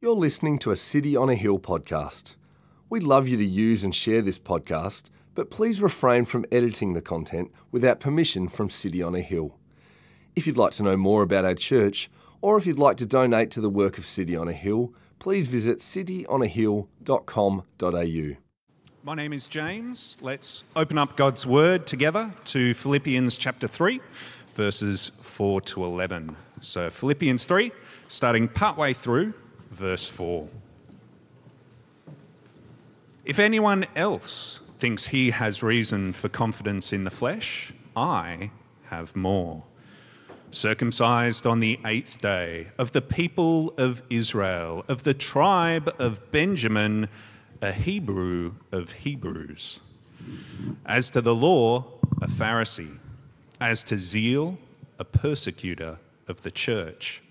You're listening to a City on a Hill podcast. We'd love you to use and share this podcast, but please refrain from editing the content without permission from City on a Hill. If you'd like to know more about our church, or if you'd like to donate to the work of City on a Hill, please visit cityonahill.com.au. My name is James. Let's open up God's Word together to Philippians chapter 3, verses 4 to 11. So, Philippians 3, starting partway through verse 4. If anyone else thinks he has reason for confidence in the flesh, I have more. Circumcised on the eighth day, of the people of Israel, of the tribe of Benjamin, a Hebrew of Hebrews. As to the law, a Pharisee. As to zeal, a persecutor of the church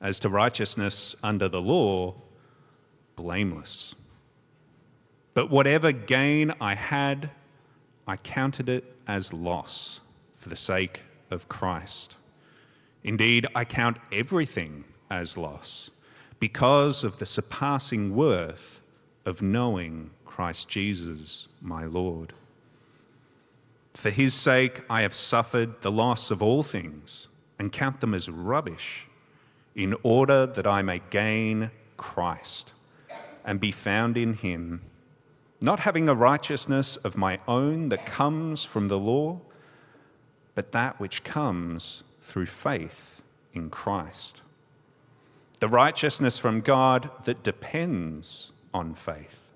as to righteousness under the law, blameless. But whatever gain I had, I counted it as loss for the sake of Christ. Indeed, I count everything as loss because of the surpassing worth of knowing Christ Jesus, my Lord. For his sake, I have suffered the loss of all things and count them as rubbish in order that I may gain Christ and be found in him, not having a righteousness of my own that comes from the law, but that which comes through faith in Christ. The righteousness from God that depends on faith,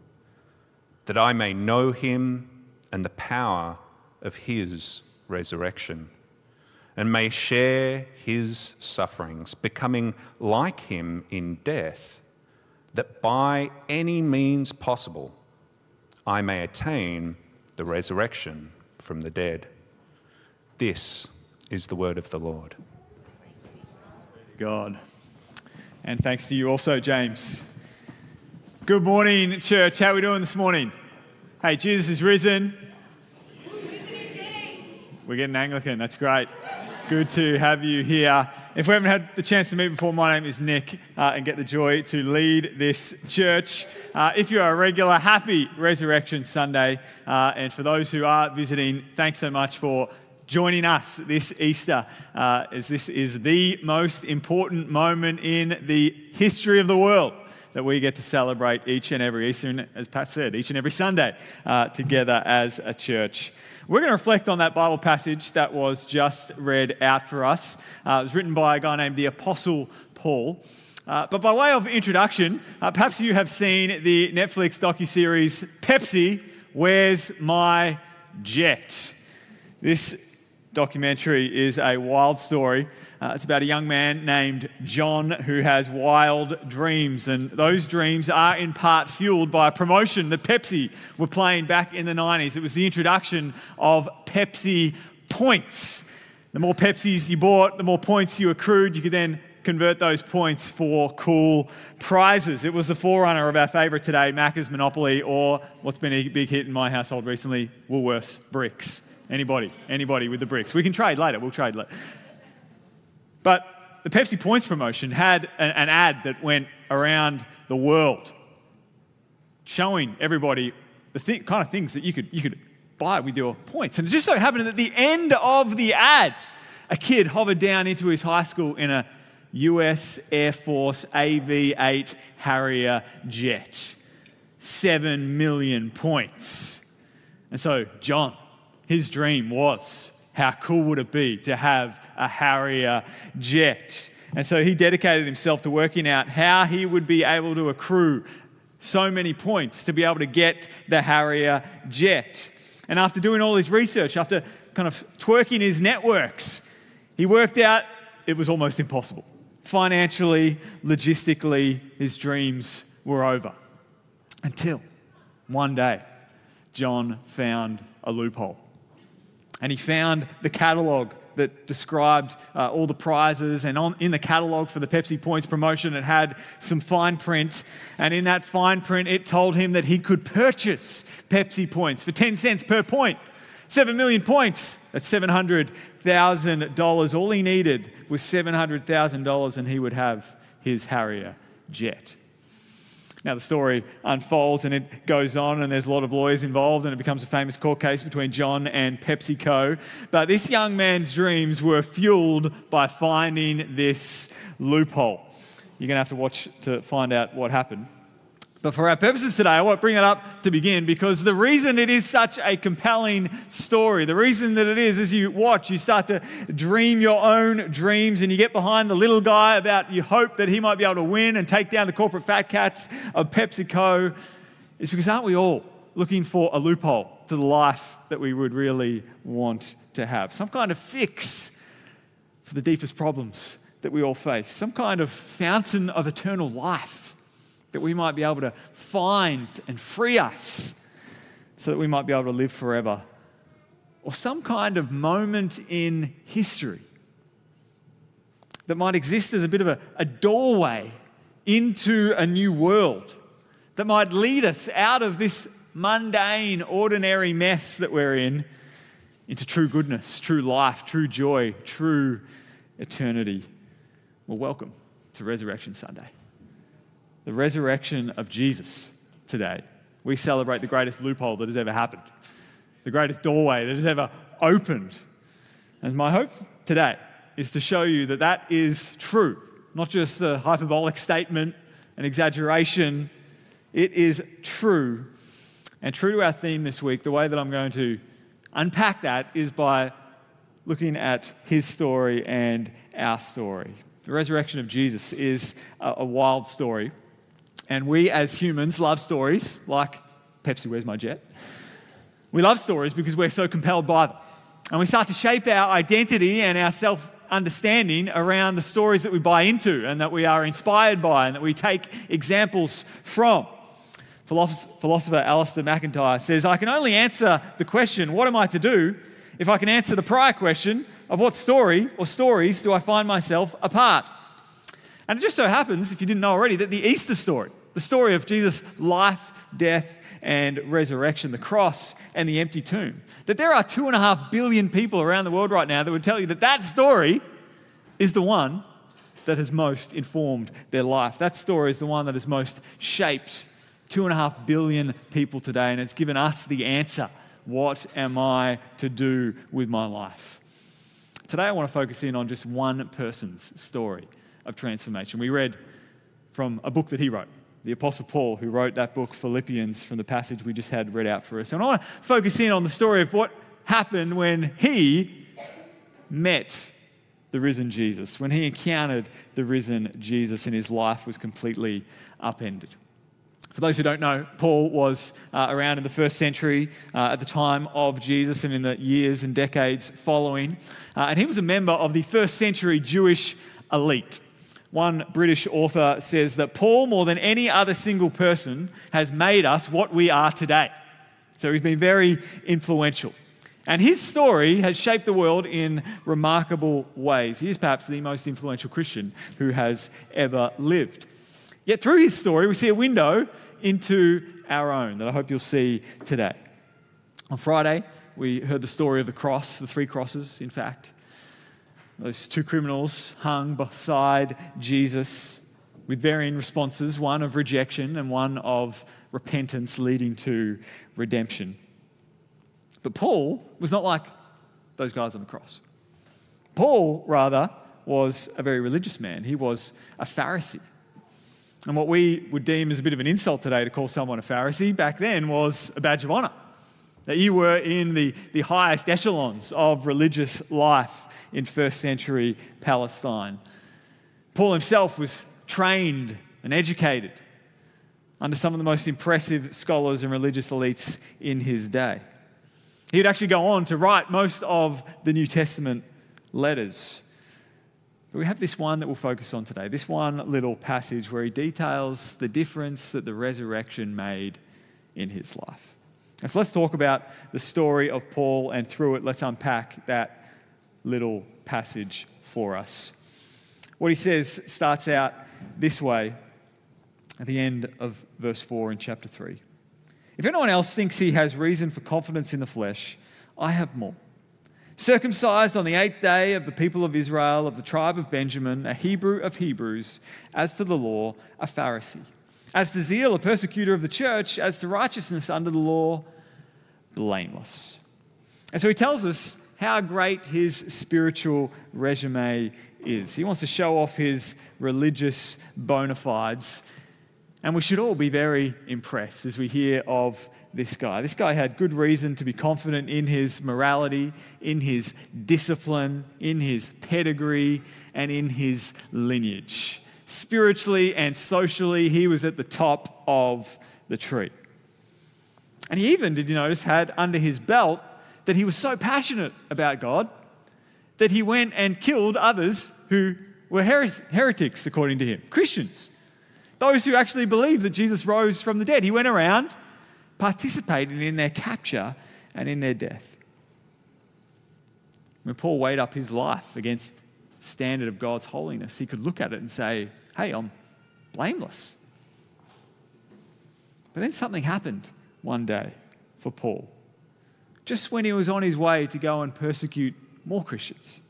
that I may know him and the power of his resurrection and may share his sufferings, becoming like him in death, that by any means possible I may attain the resurrection from the dead. This is the word of the Lord. God. And thanks to you also, James. Good morning, church. How are we doing this morning? Hey, Jesus is risen. We're getting Anglican. That's great. Good to have you here. If we haven't had the chance to meet before, my name is Nick uh, and get the joy to lead this church. Uh, if you're a regular, happy Resurrection Sunday. Uh, and for those who are visiting, thanks so much for joining us this Easter, uh, as this is the most important moment in the history of the world that we get to celebrate each and every Easter, as Pat said, each and every Sunday uh, together as a church. We're going to reflect on that Bible passage that was just read out for us. Uh, it was written by a guy named the Apostle Paul. Uh, but by way of introduction, uh, perhaps you have seen the Netflix docu-series Pepsi, Where's My Jet? This documentary is a wild story uh, it's about a young man named John who has wild dreams, and those dreams are in part fueled by a promotion that Pepsi were playing back in the 90s. It was the introduction of Pepsi points. The more Pepsis you bought, the more points you accrued. You could then convert those points for cool prizes. It was the forerunner of our favourite today, Macca's Monopoly, or what's been a big hit in my household recently, Woolworths Bricks. Anybody? Anybody with the bricks? We can trade later. We'll trade later. But the Pepsi Points promotion had an, ad that went around the world showing everybody the th- kind of things that you could, you could buy with your points. And it just so happened that at the end of the ad, a kid hovered down into his high school in a US Air Force AV 8 Harrier jet. Seven million points. And so, John, his dream was how cool would it be to have a Harrier jet? And so he dedicated himself to working out how he would be able to accrue so many points to be able to get the Harrier jet. And after doing all his research, after kind of twerking his networks, he worked out it was almost impossible. Financially, logistically, his dreams were over. Until one day, John found a loophole and he found the catalogue that described uh, all the prizes. And on, in the catalogue for the Pepsi Points promotion, it had some fine print. And in that fine print, it told him that he could purchase Pepsi Points for 10 cents per point. 7 million points. That's $700,000. All he needed was $700,000 and he would have his Harrier jet. Now, the story unfolds and it goes on, and there's a lot of lawyers involved, and it becomes a famous court case between John and PepsiCo. But this young man's dreams were fueled by finding this loophole. You're going to have to watch to find out what happened. But for our purposes today, I want to bring it up to begin because the reason it is such a compelling story, the reason that it is, as you watch, you start to dream your own dreams and you get behind the little guy about you hope that he might be able to win and take down the corporate fat cats of PepsiCo, is because aren't we all looking for a loophole to the life that we would really want to have? Some kind of fix for the deepest problems that we all face, some kind of fountain of eternal life that we might be able to find and free us so that we might be able to live forever. Or some kind of moment in history that might exist as a bit of a, a doorway into a new world that might lead us out of this mundane, ordinary mess that we're in into true goodness, true life, true joy, true eternity. Well, welcome to Resurrection Sunday the resurrection of Jesus today. We celebrate the greatest loophole that has ever happened, the greatest doorway that has ever opened. And my hope today is to show you that that is true, not just a hyperbolic statement, an exaggeration. It is true. And true to our theme this week, the way that I'm going to unpack that is by looking at his story and our story. The resurrection of Jesus is a, wild story. And we as humans love stories like Pepsi, Where's My Jet? We love stories because we're so compelled by them. And we start to shape our identity and our self understanding around the stories that we buy into and that we are inspired by and that we take examples from. Philosopher Alasdair MacIntyre says, I can only answer the question, What am I to do? if I can answer the prior question of what story or stories do I find myself a part? And it just so happens, if you didn't know already, that the Easter story, the story of Jesus' life, death, and resurrection, the cross and the empty tomb, that there are two and a half billion people around the world right now that would tell you that that story is the one that has most informed their life. That story is the one that has most shaped two and a half billion people today, and it's given us the answer what am I to do with my life? Today, I want to focus in on just one person's story of transformation. We read from a book that he wrote, the Apostle Paul, who wrote that book, Philippians, from the passage we just had read out for us. And I want to focus in on the story of what happened when he met the risen Jesus, when he encountered the risen Jesus and his life was completely upended. For those who don't know, Paul was uh, around in the first century uh, at the time of Jesus and in the years and decades following. Uh, and he was a member of the first century Jewish elite. One British author says that Paul, more than any other single person, has made us what we are today. So he's been very influential. And his story has shaped the world in remarkable ways. He is perhaps the most influential Christian who has ever lived. Yet through his story, we see a window into our own that I hope you'll see today. On Friday, we heard the story of the cross, the three crosses, in fact. Those two criminals hung beside Jesus with varying responses one of rejection and one of repentance leading to redemption. But Paul was not like those guys on the cross. Paul, rather, was a very religious man. He was a Pharisee. And what we would deem as a bit of an insult today to call someone a Pharisee back then was a badge of honor. That you were in the, the highest echelons of religious life in first century Palestine. Paul himself was trained and educated under some of the most impressive scholars and religious elites in his day. He would actually go on to write most of the New Testament letters. But we have this one that we'll focus on today, this one little passage where he details the difference that the resurrection made in his life. And so let's talk about the story of Paul, and through it, let's unpack that little passage for us. What he says starts out this way at the end of verse 4 in chapter 3. If anyone else thinks he has reason for confidence in the flesh, I have more. Circumcised on the eighth day of the people of Israel, of the tribe of Benjamin, a Hebrew of Hebrews, as to the law, a Pharisee As to zeal, a persecutor of the church, as to righteousness under the law, blameless. And so he tells us how great his spiritual resume is. He wants to show off his religious bona fides. And we should all be very impressed as we hear of this guy. This guy had good reason to be confident in his morality, in his discipline, in his pedigree, and in his lineage. Spiritually and socially, he was at the top of the tree. And he even, did you notice, had under his belt that he was so passionate about God that he went and killed others who were heretics, according to him, Christians, those who actually believed that Jesus rose from the dead. He went around participating in their capture and in their death. When Paul weighed up his life against the standard of God's holiness, he could look at it and say, hey, I'm blameless. But then something happened one day for Paul, just when he was on his way to go and persecute more Christians.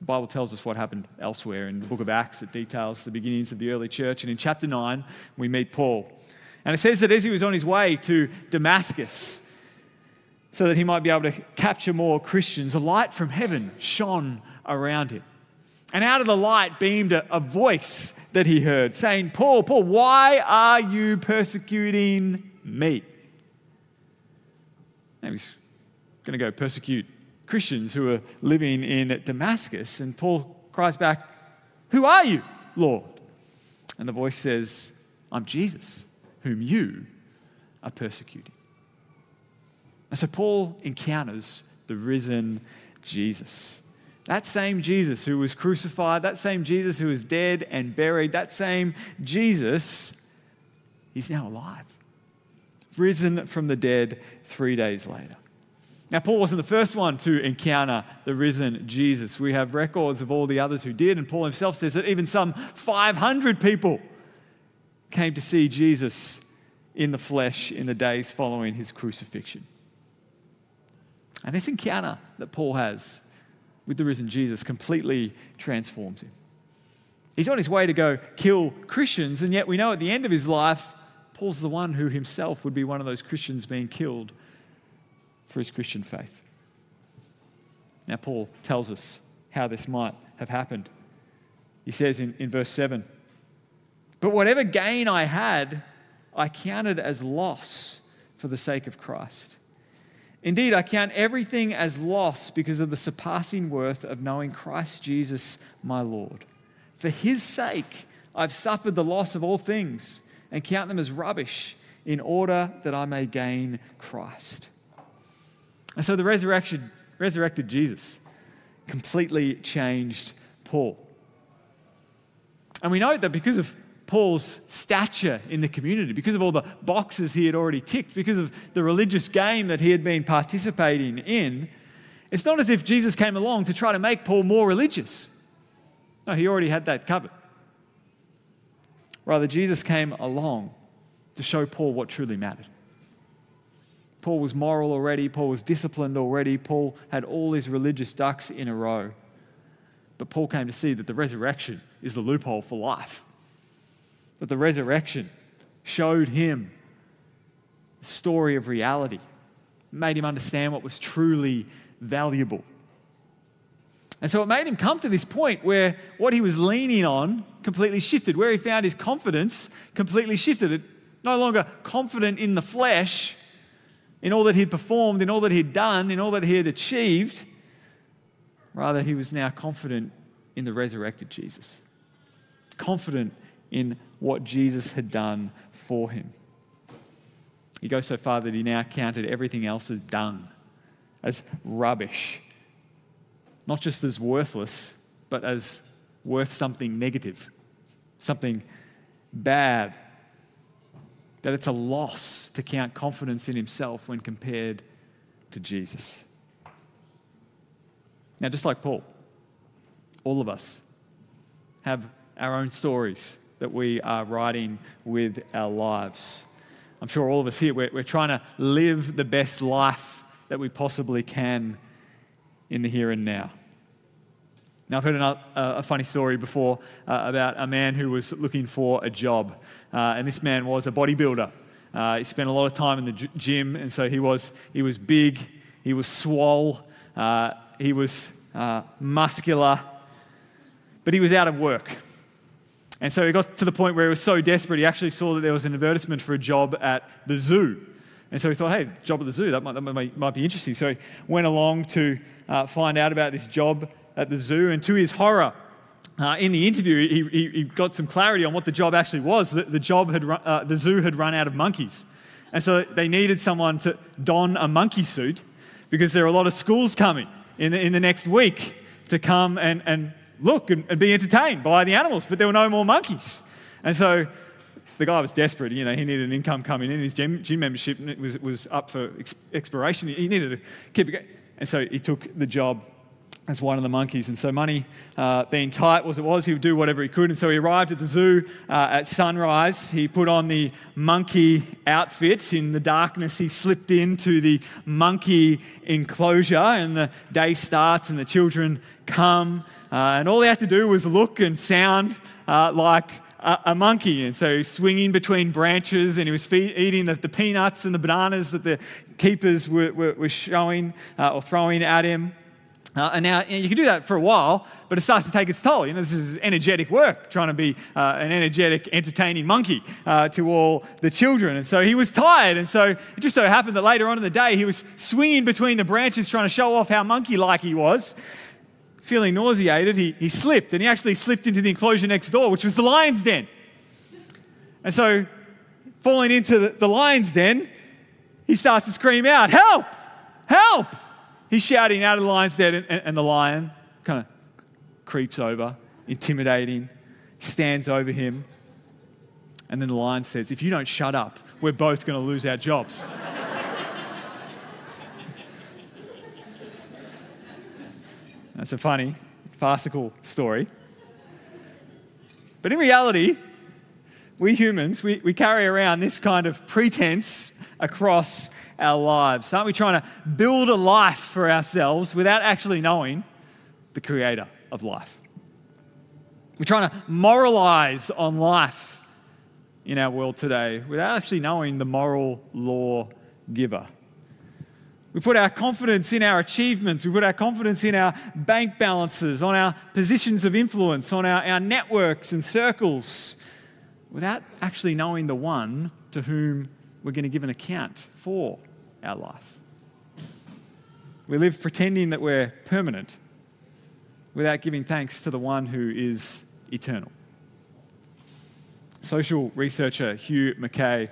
The Bible tells us what happened elsewhere in the book of Acts. It details the beginnings of the early church. And in chapter 9, we meet Paul. And it says that as he was on his way to Damascus, so that he might be able to capture more Christians, a light from heaven shone around him. And out of the light beamed a, a voice that he heard saying, Paul, Paul, why are you persecuting me? He's going to go persecute Christians who are living in Damascus. And Paul cries back, Who are you, Lord? And the voice says, I'm Jesus whom you are persecuting. And so Paul encounters the risen Jesus. That same Jesus who was crucified, that same Jesus who was dead and buried, that same Jesus, he's now alive, risen from the dead three days later. Now, Paul wasn't the first one to encounter the risen Jesus. We have records of all the others who did, and Paul himself says that even some 500 people came to see Jesus in the flesh in the days following his crucifixion. And this encounter that Paul has with the risen Jesus completely transforms him. He's on his way to go kill Christians, and yet we know at the end of his life, Paul's the one who himself would be one of those Christians being killed for his Christian faith. Now, Paul tells us how this might have happened. He says in, in verse 7 but whatever gain I had, I counted as loss for the sake of Christ. Indeed, I count everything as loss because of the surpassing worth of knowing Christ Jesus, my Lord. For his sake, I've suffered the loss of all things and count them as rubbish in order that I may gain Christ. And so the resurrection, resurrected Jesus completely changed Paul. And we know that because of Paul's stature in the community, because of all the boxes he had already ticked, because of the religious game that he had been participating in, it's not as if Jesus came along to try to make Paul more religious. No, he already had that covered. Rather, Jesus came along to show Paul what truly mattered. Paul was moral already, Paul was disciplined already, Paul had all his religious ducks in a row. But Paul came to see that the resurrection is the loophole for life that the resurrection showed him the story of reality, made him understand what was truly valuable. And so it made him come to this point where what he was leaning on completely shifted, where he found his confidence completely shifted. It no longer confident in the flesh, in all that he'd performed, in all that he'd done, in all that he had achieved. Rather, he was now confident in the resurrected Jesus, confident in what Jesus had done for him. He goes so far that he now counted everything else as dung, as rubbish, not just as worthless, but as worth something negative, something bad. That it's a loss to count confidence in himself when compared to Jesus. Now, just like Paul, all of us have our own stories that we are writing with our lives. I'm sure all of us here, we're, we're trying to live the best life that we possibly can in the here and now. Now, I've heard another, uh, a funny story before uh, about a man who was looking for a job. Uh, and this man was a bodybuilder. Uh, he spent a lot of time in the gym, and so he was, he was big, he was swole, uh, he was uh, muscular, but he was out of work. And so he got to the point where he was so desperate, he actually saw that there was an advertisement for a job at the zoo. And so he thought, hey, job at the zoo, that might, that might, might be interesting. So he went along to find out about this job at the zoo, and to his horror, uh, in the interview, he, he, he, got some clarity on what the job actually was. The, the job had run, uh, the zoo had run out of monkeys, and so they needed someone to don a monkey suit because there are a lot of schools coming in the, in the next week to come and, and look and, and be entertained by the animals, but there were no more monkeys, and so the guy was desperate. You know, he needed an income coming in. His gym, gym membership was, was up for expiration. He needed to keep it going. And so he took the job as one of the monkeys. And so, money uh, being tight was it was, he would do whatever he could. And so, he arrived at the zoo uh, at sunrise. He put on the monkey outfit. In the darkness, he slipped into the monkey enclosure. And the day starts, and the children come. Uh, and all he had to do was look and sound uh, like a, monkey. And so, swinging between branches, and he was feed, eating the, the, peanuts and the bananas that the keepers were, were, were showing uh, or throwing at him. Uh, and now you, know, you can do that for a while, but it starts to take its toll. You know, this is energetic work, trying to be uh, an energetic, entertaining monkey uh, to all the children. And so he was tired. And so it just so happened that later on in the day, he was swinging between the branches, trying to show off how monkey like he was. Feeling nauseated, he, he slipped, and he actually slipped into the enclosure next door, which was the lion's den. And so, falling into the, the lion's den, he starts to scream out, Help! Help! He's shouting out of the lion's den, and, and the lion kind of creeps over, intimidating, stands over him. And then the lion says, If you don't shut up, we're both going to lose our jobs. That's a funny, farcical story. But in reality, we humans, we, we carry around this kind of pretense across our lives? Aren't we trying to build a life for ourselves without actually knowing the creator of life? We're trying to moralize on life in our world today without actually knowing the moral law giver. We put our confidence in our achievements. We put our confidence in our bank balances, on our positions of influence, on our, our networks and circles, without actually knowing the one to whom we're going to give an account for our life. We live pretending that we're permanent without giving thanks to the one who is eternal. Social researcher Hugh Mackay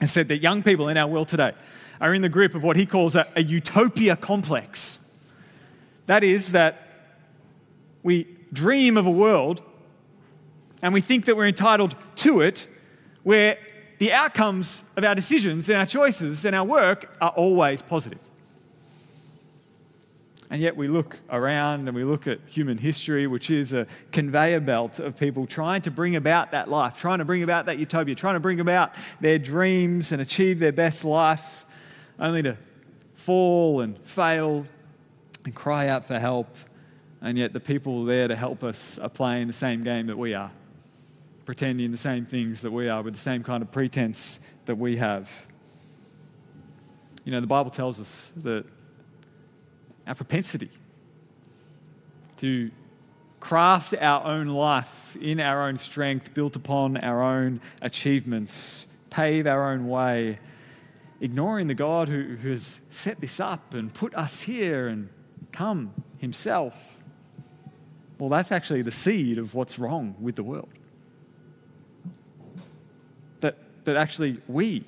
has said that young people in our world today are in the grip of what he calls a, a utopia complex. That is, that we dream of a world and we think that we're entitled to it where the outcomes of our decisions and our choices and our work are always positive. And yet we look around and we look at human history, which is a conveyor belt of people trying to bring about that life, trying to bring about that utopia, trying to bring about their dreams and achieve their best life, only to fall and fail and cry out for help. And yet the people there to help us are playing the same game that we are pretending the same things that we are with the same kind of pretense that we have. You know, the Bible tells us that our propensity to craft our own life in our own strength, built upon our own achievements, pave our own way, ignoring the God who, who has set this up and put us here and come himself. Well, that's actually the seed of what's wrong with the world that that actually we,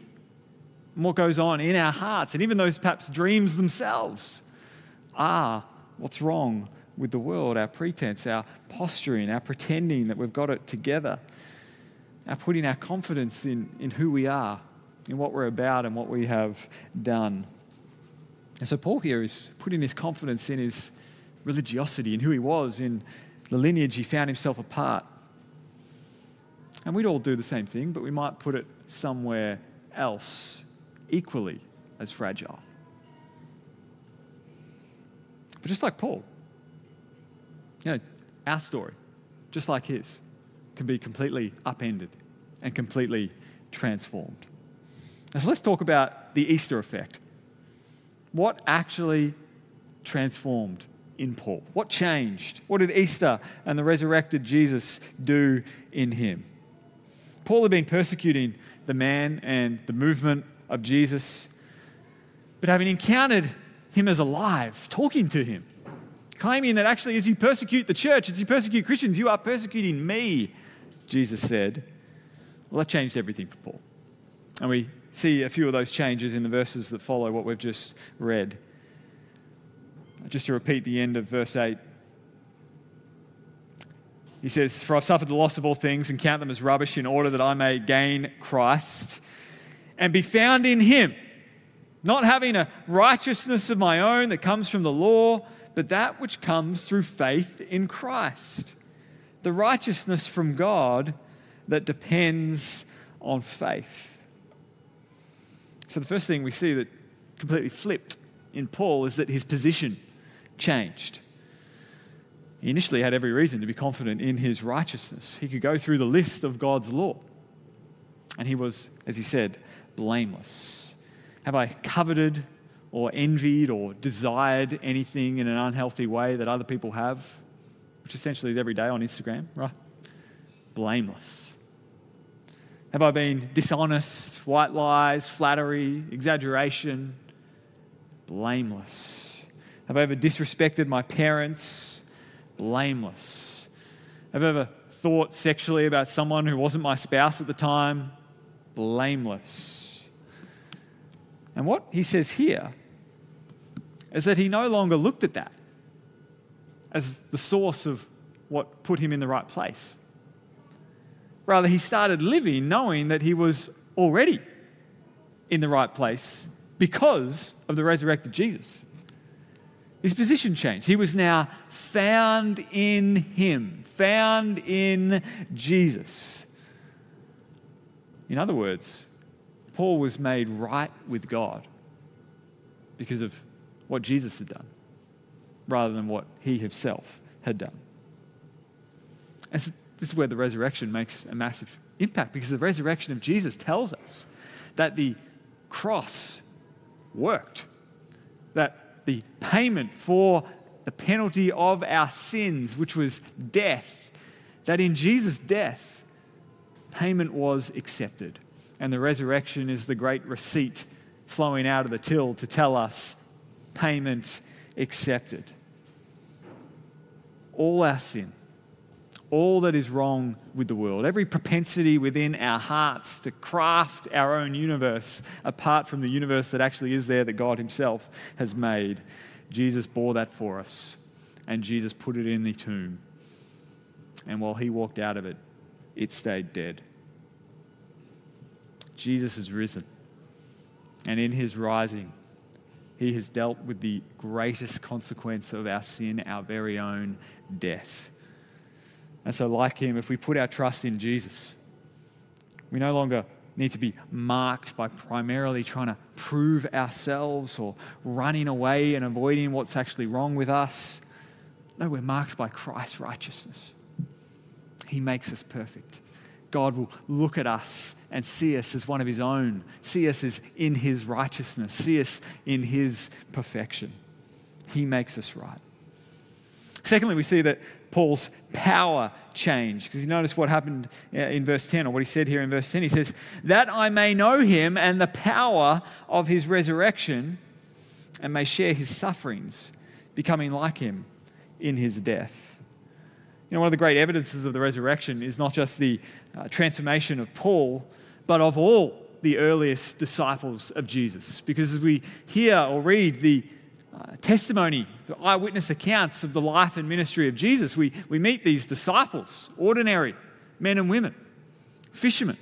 what goes on in our hearts, and even those perhaps dreams themselves, are what's wrong with the world our pretense, our posturing, our pretending that we've got it together, our putting our confidence in, in who we are, in what we're about, and what we have done. And so Paul here is putting his confidence in his religiosity, and who he was, in the lineage he found himself apart. And we'd all do the same thing, but we might put it somewhere else equally as fragile. But just like Paul, you know, our story, just like his, can be completely upended and completely transformed. So let's talk about the Easter effect. What actually transformed in Paul? What changed? What did Easter and the resurrected Jesus do in him? Paul had been persecuting the man and the movement of Jesus, but having encountered him as alive, talking to him, claiming that actually, as you persecute the church, as you persecute Christians, you are persecuting me, Jesus said. Well, that changed everything for Paul. And we see a few of those changes in the verses that follow what we've just read. Just to repeat the end of verse 8. He says, For I've suffered the loss of all things and count them as rubbish in order that I may gain Christ and be found in him, not having a righteousness of my own that comes from the law, but that which comes through faith in Christ. The righteousness from God that depends on faith. So, the first thing we see that completely flipped in Paul is that his position changed. He initially had every reason to be confident in his righteousness. He could go through the list of God's law. And he was, as he said, blameless. Have I coveted or envied or desired anything in an unhealthy way that other people have? Which essentially is every day on Instagram, right? Blameless. Have I been dishonest, white lies, flattery, exaggeration? Blameless. Have I ever disrespected my parents? Blameless. Have I ever thought sexually about someone who wasn't my spouse at the time? Blameless. And what he says here is that he no longer looked at that as the source of what put him in the right place. Rather, he started living knowing that he was already in the right place because of the resurrected Jesus. His position changed. He was now found in Him, found in Jesus. In other words, Paul was made right with God because of what Jesus had done rather than what he himself had done. And so this is where the resurrection makes a massive impact because the resurrection of Jesus tells us that the cross worked, that the payment for the penalty of our sins, which was death, that in Jesus' death, payment was accepted. And the resurrection is the great receipt flowing out of the till to tell us payment accepted. All our sin all that is wrong with the world, every propensity within our hearts to craft our own universe apart from the universe that actually is there that God Himself has made. Jesus bore that for us, and Jesus put it in the tomb. And while He walked out of it, it stayed dead. Jesus is risen, and in His rising, He has dealt with the greatest consequence of our sin, our very own death. And so, like him, if we put our trust in Jesus, we no longer need to be marked by primarily trying to prove ourselves or running away and avoiding what's actually wrong with us. No, we're marked by Christ's righteousness. He makes us perfect. God will look at us and see us as one of His own, see us as in His righteousness, see us in His perfection. He makes us right. Secondly, we see that Paul's power changed. Because you notice what happened uh, in verse 10, or what he said here in verse 10. He says, That I may know him and the power of his resurrection, and may share his sufferings, becoming like him in his death. You know, one of the great evidences of the resurrection is not just the uh, transformation of Paul, but of all the earliest disciples of Jesus. Because as we hear or read the uh, testimony, the eyewitness accounts of the life and ministry of Jesus, we, we meet these disciples, ordinary men and women, fishermen,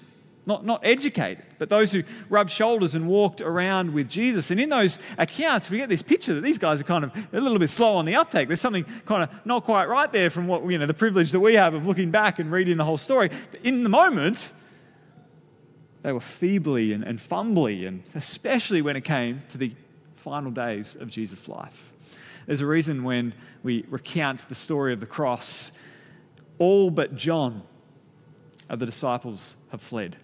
not, not educated, but those who rubbed shoulders and walked around with Jesus. And in those accounts, we get this picture that these guys are kind of a little bit slow on the uptake. There's something kind of not quite right there from what, you know, the privilege that we have of looking back and reading the whole story. In the moment, they were feebly and, and fumbly, and especially when it came to the final days of Jesus' life. There's a reason when we recount the story of the cross all but John of the disciples have fled.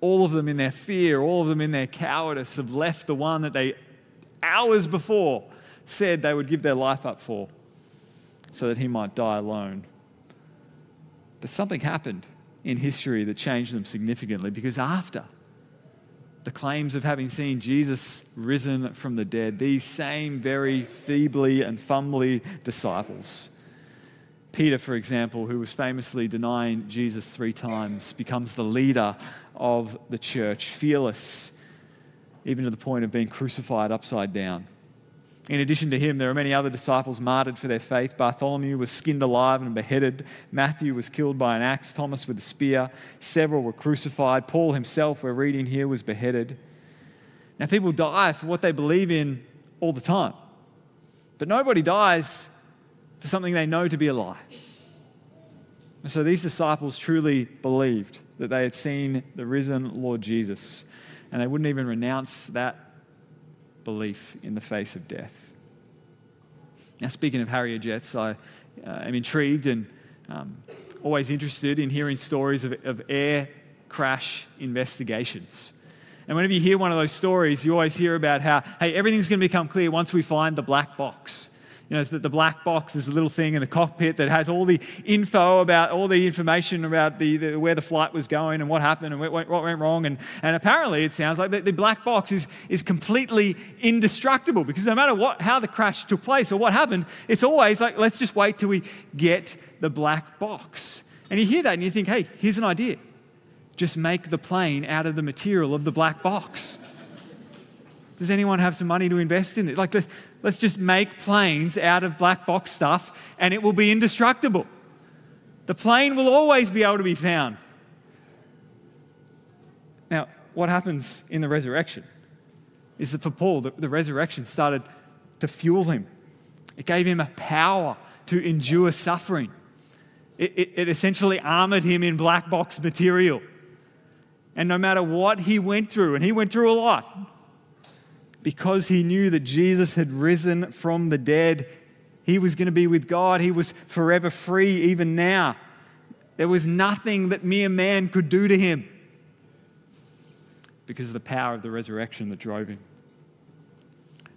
All of them in their fear, all of them in their cowardice have left the one that they hours before said they would give their life up for so that he might die alone. But something happened in history that changed them significantly because after the claims of having seen Jesus risen from the dead, these same very feebly and fumbly disciples, Peter, for example, who was famously denying Jesus three times, becomes the leader of the church, fearless, even to the point of being crucified upside down. In addition to him, there are many other disciples martyred for their faith. Bartholomew was skinned alive and beheaded. Matthew was killed by an axe. Thomas with a spear. Several were crucified. Paul himself, we're reading here, was beheaded. Now, people die for what they believe in all the time. But nobody dies for something they know to be a lie. And so these disciples truly believed that they had seen the risen Lord Jesus, and they wouldn't even renounce that belief in the face of death. Now, speaking of Harrier jets, I uh, am intrigued and um, always interested in hearing stories of, of air crash investigations. And whenever you hear one of those stories, you always hear about how, hey, everything's going to become clear once we find the black box. You know, the black box is the little thing in the cockpit that has all the info about all the information about the, the where the flight was going and what happened and what, what went wrong. And, and apparently, it sounds like the, the black box is, is completely indestructible because no matter what, how the crash took place or what happened, it's always like, let's just wait till we get the black box. And you hear that and you think, hey, here's an idea. Just make the plane out of the material of the black box. Does anyone have some money to invest in it? Like, let's just make planes out of black box stuff and it will be indestructible. The plane will always be able to be found. Now, what happens in the resurrection is that for Paul, the, the resurrection started to fuel him, it gave him a power to endure suffering. It, it, it essentially armored him in black box material. And no matter what he went through, and he went through a lot, because he knew that Jesus had risen from the dead, he was going to be with God. He was forever free even now. There was nothing that mere man could do to him because of the power of the resurrection that drove him.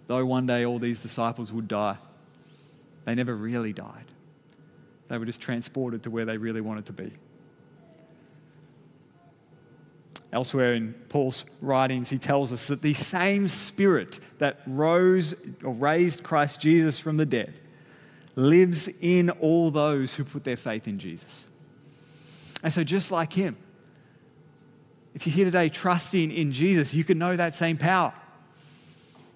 Though one day all these disciples would die, they never really died. They were just transported to where they really wanted to be. Elsewhere in Paul's writings, he tells us that the same spirit that rose or raised Christ Jesus from the dead lives in all those who put their faith in Jesus. And so, just like him, if you're here today trusting in Jesus, you can know that same power.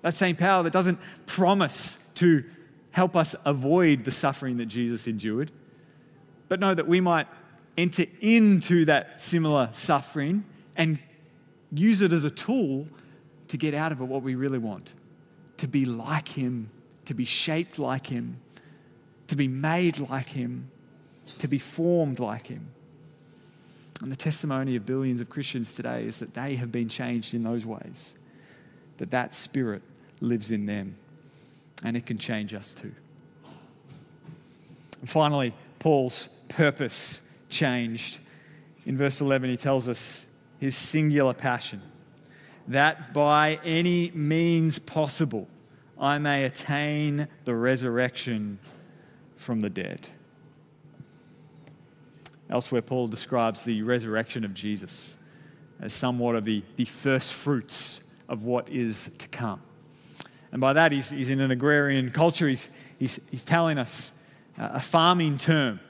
That same power that doesn't promise to help us avoid the suffering that Jesus endured, but know that we might enter into that similar suffering and use it as a tool to get out of it what we really want to be like Him, to be shaped like Him, to be made like Him, to be formed like Him. And the testimony of billions of Christians today is that they have been changed in those ways, that that spirit lives in them, and it can change us too. And finally, Paul's purpose changed. In verse 11, he tells us his singular passion, that by any means possible I may attain the resurrection from the dead. Elsewhere, Paul describes the resurrection of Jesus as somewhat of the, the first fruits of what is to come. And by that, he's, he's in an agrarian culture. He's, he's, he's telling us a farming term,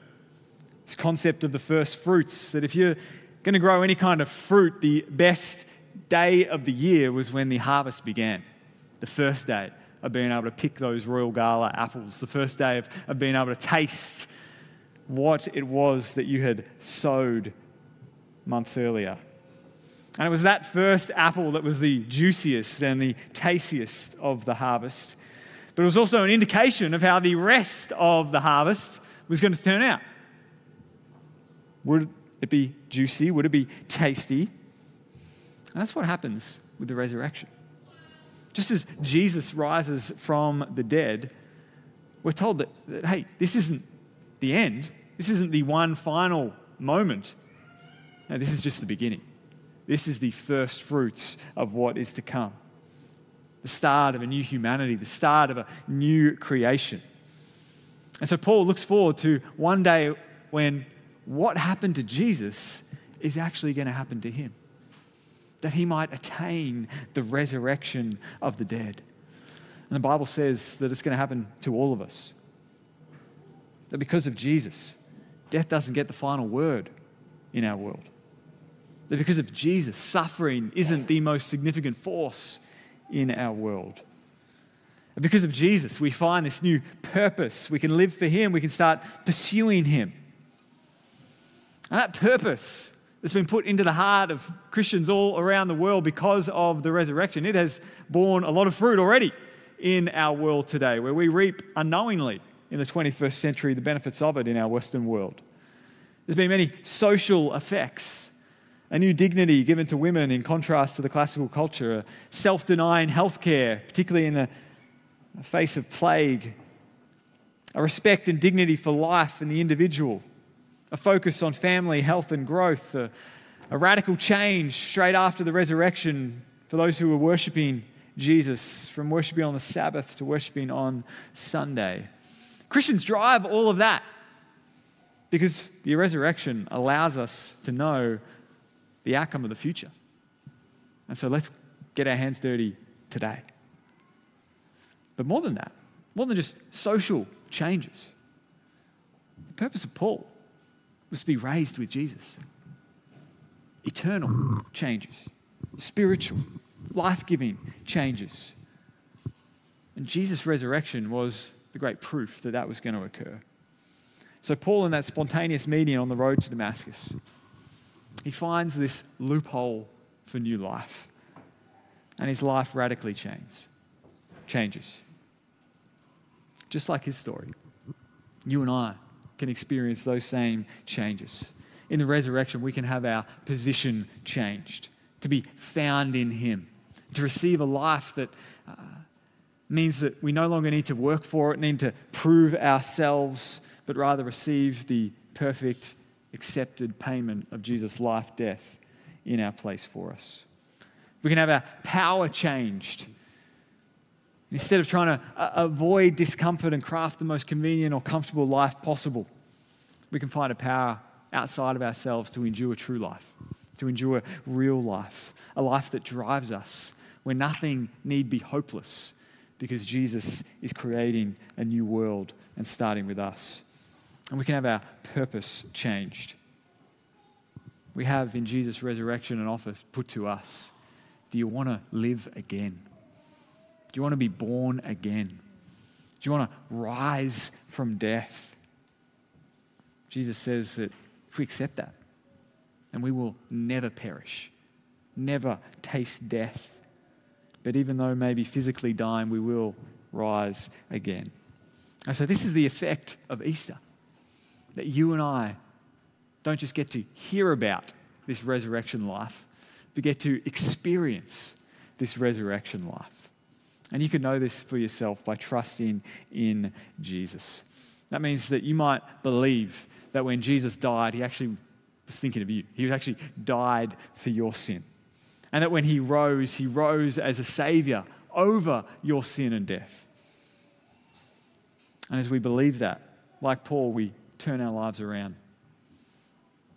this concept of the first fruits, that if you're, going to grow any kind of fruit, the best day of the year was when the harvest began, the first day of being able to pick those Royal Gala apples, the first day of, of being able to taste what it was that you had sowed months earlier. And it was that first apple that was the juiciest and the tastiest of the harvest. But it was also an indication of how the rest of the harvest was going to turn out. Would it be juicy? Would it be tasty? And that's what happens with the resurrection. Just as Jesus rises from the dead, we're told that, that hey, this isn't the end. This isn't the one final moment. No, this is just the beginning. This is the first fruits of what is to come. The start of a new humanity, the start of a new creation. And so Paul looks forward to one day when what happened to Jesus is actually going to happen to him. That he might attain the resurrection of the dead. And the Bible says that it's going to happen to all of us. That because of Jesus, death doesn't get the final word in our world. That because of Jesus, suffering isn't the most significant force in our world. Because of Jesus, we find this new purpose. We can live for Him, we can start pursuing Him. And that purpose that's been put into the heart of Christians all around the world because of the resurrection, it has borne a lot of fruit already in our world today, where we reap unknowingly in the 21st century the benefits of it in our Western world. There's been many social effects. A new dignity given to women in contrast to the classical culture, self denying healthcare, particularly in the face of plague, a respect and dignity for life and the individual, a focus on family, health, and growth, a, a radical change straight after the resurrection for those who were worshipping Jesus, from worshiping on the Sabbath to worshiping on Sunday. Christians drive all of that because the resurrection allows us to know the outcome of the future. And so let's get our hands dirty today. But more than that, more than just social changes, the purpose of Paul was to be raised with Jesus. Eternal changes, spiritual, life giving changes. And Jesus' resurrection was the great proof that that was going to occur. So, Paul, in that spontaneous meeting on the road to Damascus, he finds this loophole for new life. And his life radically changes. changes. Just like his story, you and I can experience those same changes. In the resurrection, we can have our position changed, to be found in him, to receive a life that uh, means that we no longer need to work for it, need to prove ourselves, but rather receive the perfect, accepted payment of Jesus' life, death in our place for us. We can have our power changed. Instead of trying to uh, avoid discomfort and craft the most convenient or comfortable life possible, we can find a power outside of ourselves to endure true life, to endure real life, a life that drives us where nothing need be hopeless because Jesus is creating a new world and starting with us. And we can have our purpose changed. We have in Jesus' resurrection an offer put to us. Do you want to live again? Do you want to be born again? Do you want to rise from death? Jesus says that if we accept that, and we will never perish, never taste death, but even though maybe physically dying, we will rise again. And so, this is the effect of Easter that you and I don't just get to hear about this resurrection life, but get to experience this resurrection life. And you can know this for yourself by trusting in Jesus. That means that you might believe that when Jesus died, he actually was thinking of you. He actually died for your sin. And that when he rose, he rose as a savior over your sin and death. And as we believe that, like Paul, we turn our lives around.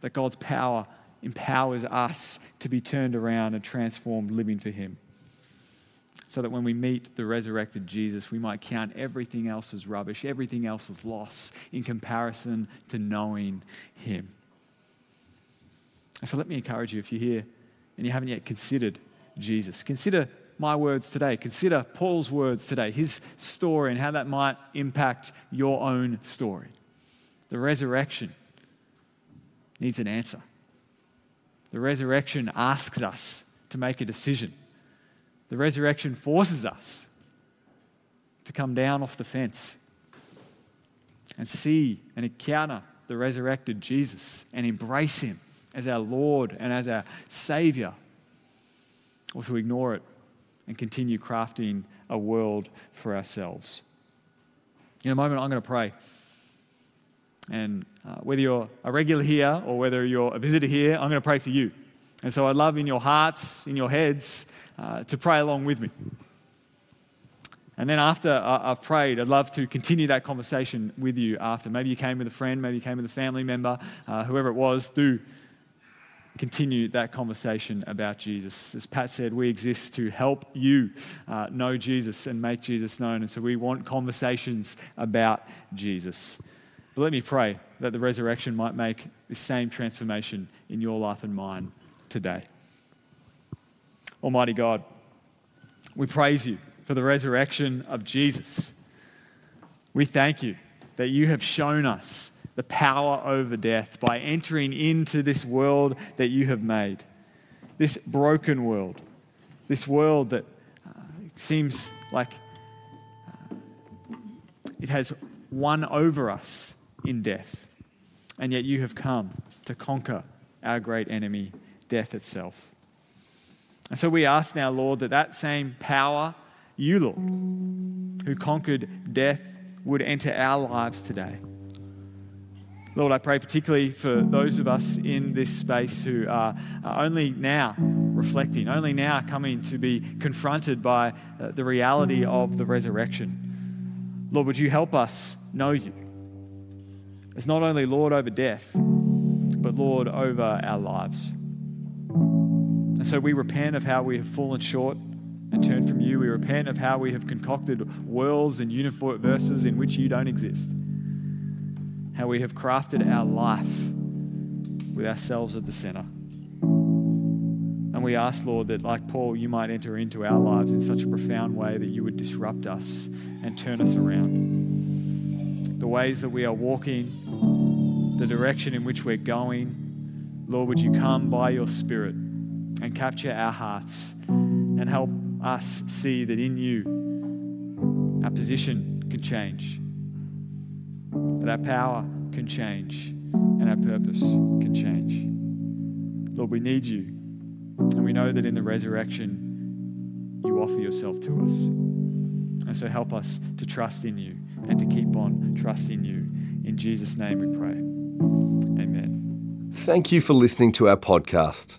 That God's power empowers us to be turned around and transformed living for him. So that when we meet the resurrected Jesus, we might count everything else as rubbish, everything else as loss in comparison to knowing him. And so let me encourage you if you're here and you haven't yet considered Jesus, consider my words today. Consider Paul's words today, his story, and how that might impact your own story. The resurrection needs an answer. The resurrection asks us to make a decision. The resurrection forces us to come down off the fence and see and encounter the resurrected Jesus and embrace him as our Lord and as our Savior, or to ignore it and continue crafting a world for ourselves. In a moment, I'm going to pray. And uh, whether you're a regular here or whether you're a visitor here, I'm going to pray for you. And so I'd love in your hearts, in your heads, uh, to pray along with me. And then after I've prayed, I'd love to continue that conversation with you after. Maybe you came with a friend, maybe you came with a family member, uh, whoever it was, do continue that conversation about Jesus. As Pat said, we exist to help you uh, know Jesus and make Jesus known. And so we want conversations about Jesus. But let me pray that the resurrection might make the same transformation in your life and mine today. Almighty God, we praise you for the resurrection of Jesus. We thank you that you have shown us the power over death by entering into this world that you have made, this broken world, this world that uh, seems like uh, it has won over us in death. And yet you have come to conquer our great enemy, death itself. And so we ask now, Lord, that that same power you, Lord, who conquered death, would enter our lives today. Lord, I pray particularly for those of us in this space who are only now reflecting, only now coming to be confronted by uh, the reality of the resurrection. Lord, would you help us know you as not only Lord over death, but Lord over our lives. And so we repent of how we have fallen short and turn from you. We repent of how we have concocted worlds and universes in which you don't exist. How we have crafted our life with ourselves at the center. And we ask, Lord, that like Paul, you might enter into our lives in such a profound way that you would disrupt us and turn us around. The ways that we are walking, the direction in which we're going, Lord, would you come by your Spirit and capture our hearts and help us see that in you, our position can change, that our power can change, and our purpose can change. Lord, we need you, and we know that in the resurrection, you offer yourself to us. And so help us to trust in you and to keep on trusting you. In Jesus' name we pray. Amen. Thank you for listening to our podcast.